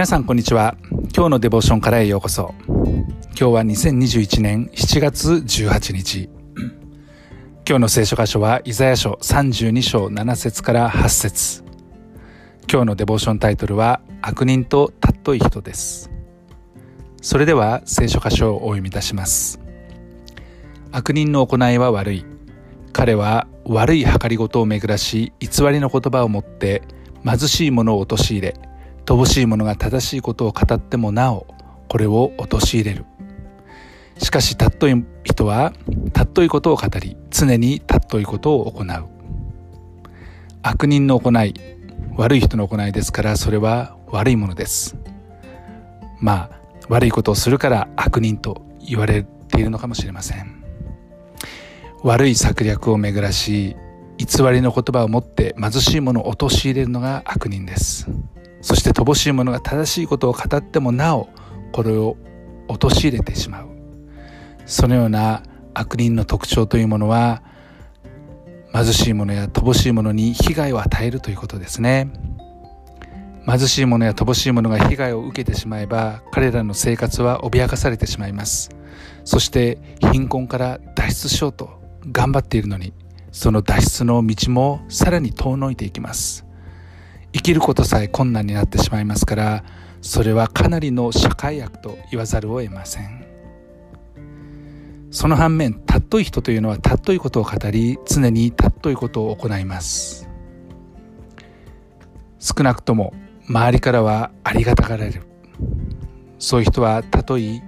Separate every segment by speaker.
Speaker 1: 皆さんこんにちは。今日のデボーションからへようこそ。今日は2021年7月18日。今日の聖書箇所はイザヤ書32章7節から8節。今日のデボーションタイトルは悪人と尊い人です。それでは聖書箇所をお読みいたします。悪人の行いは悪い。彼は悪い計りごとを巡らし偽りの言葉を持って貧しい者を陥れ乏しい者が正しいことを語ってもなおこれを陥れる。しかし尊い人は尊いことを語り常に尊いことを行う。悪人の行い悪い人の行いですからそれは悪いものです。まあ悪いことをするから悪人と言われているのかもしれません。悪い策略を巡らし偽りの言葉を持って貧しい者を陥れるのが悪人です。そして乏しい者が正しいことを語ってもなおこれを陥れてしまう。そのような悪人の特徴というものは貧しい者や乏しい者に被害を与えるということですね。貧しい者や乏しい者が被害を受けてしまえば彼らの生活は脅かされてしまいます。そして貧困から脱出しようと頑張っているのにその脱出の道もさらに遠のいていきます。生きることさえ困難になってしまいますからそれはかなりの社会悪と言わざるを得ません。その反面尊い人というのは尊いことを語り常に尊いことを行います。少なくとも周りからはありがたがられる。そういう人はたとえ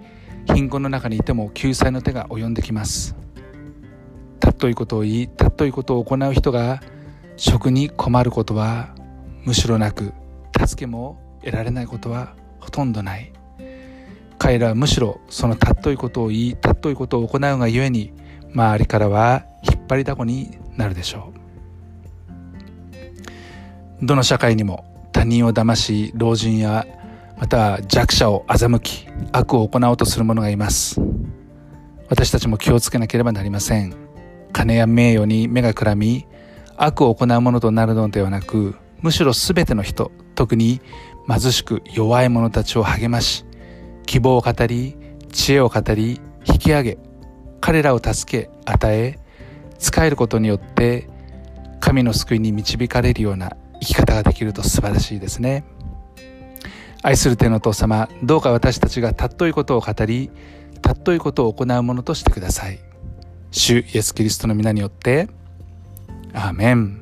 Speaker 1: 貧困の中にいても救済の手が及んできます。尊いことを言い尊いことを行う人が食に困ることはむしろなく助けも得られないことはほとんどない。彼らはむしろその尊いことを言い尊いことを行うがゆえに周りからは引っ張りだこになるでしょう。どの社会にも他人を騙し老人やまたは弱者を欺き悪を行おうとする者がいます。私たちも気をつけなければなりません。金や名誉に目がくらみ悪を行うものとなるのではなくむしろ全ての人特に貧しく弱い者たちを励まし希望を語り知恵を語り引き上げ彼らを助け与え仕えることによって神の救いに導かれるような生き方ができると素晴らしいですね。愛する天の父様どうか私たちが尊いことを語り尊いことを行うものとしてください。主イエス・キリストの皆によってアーメン。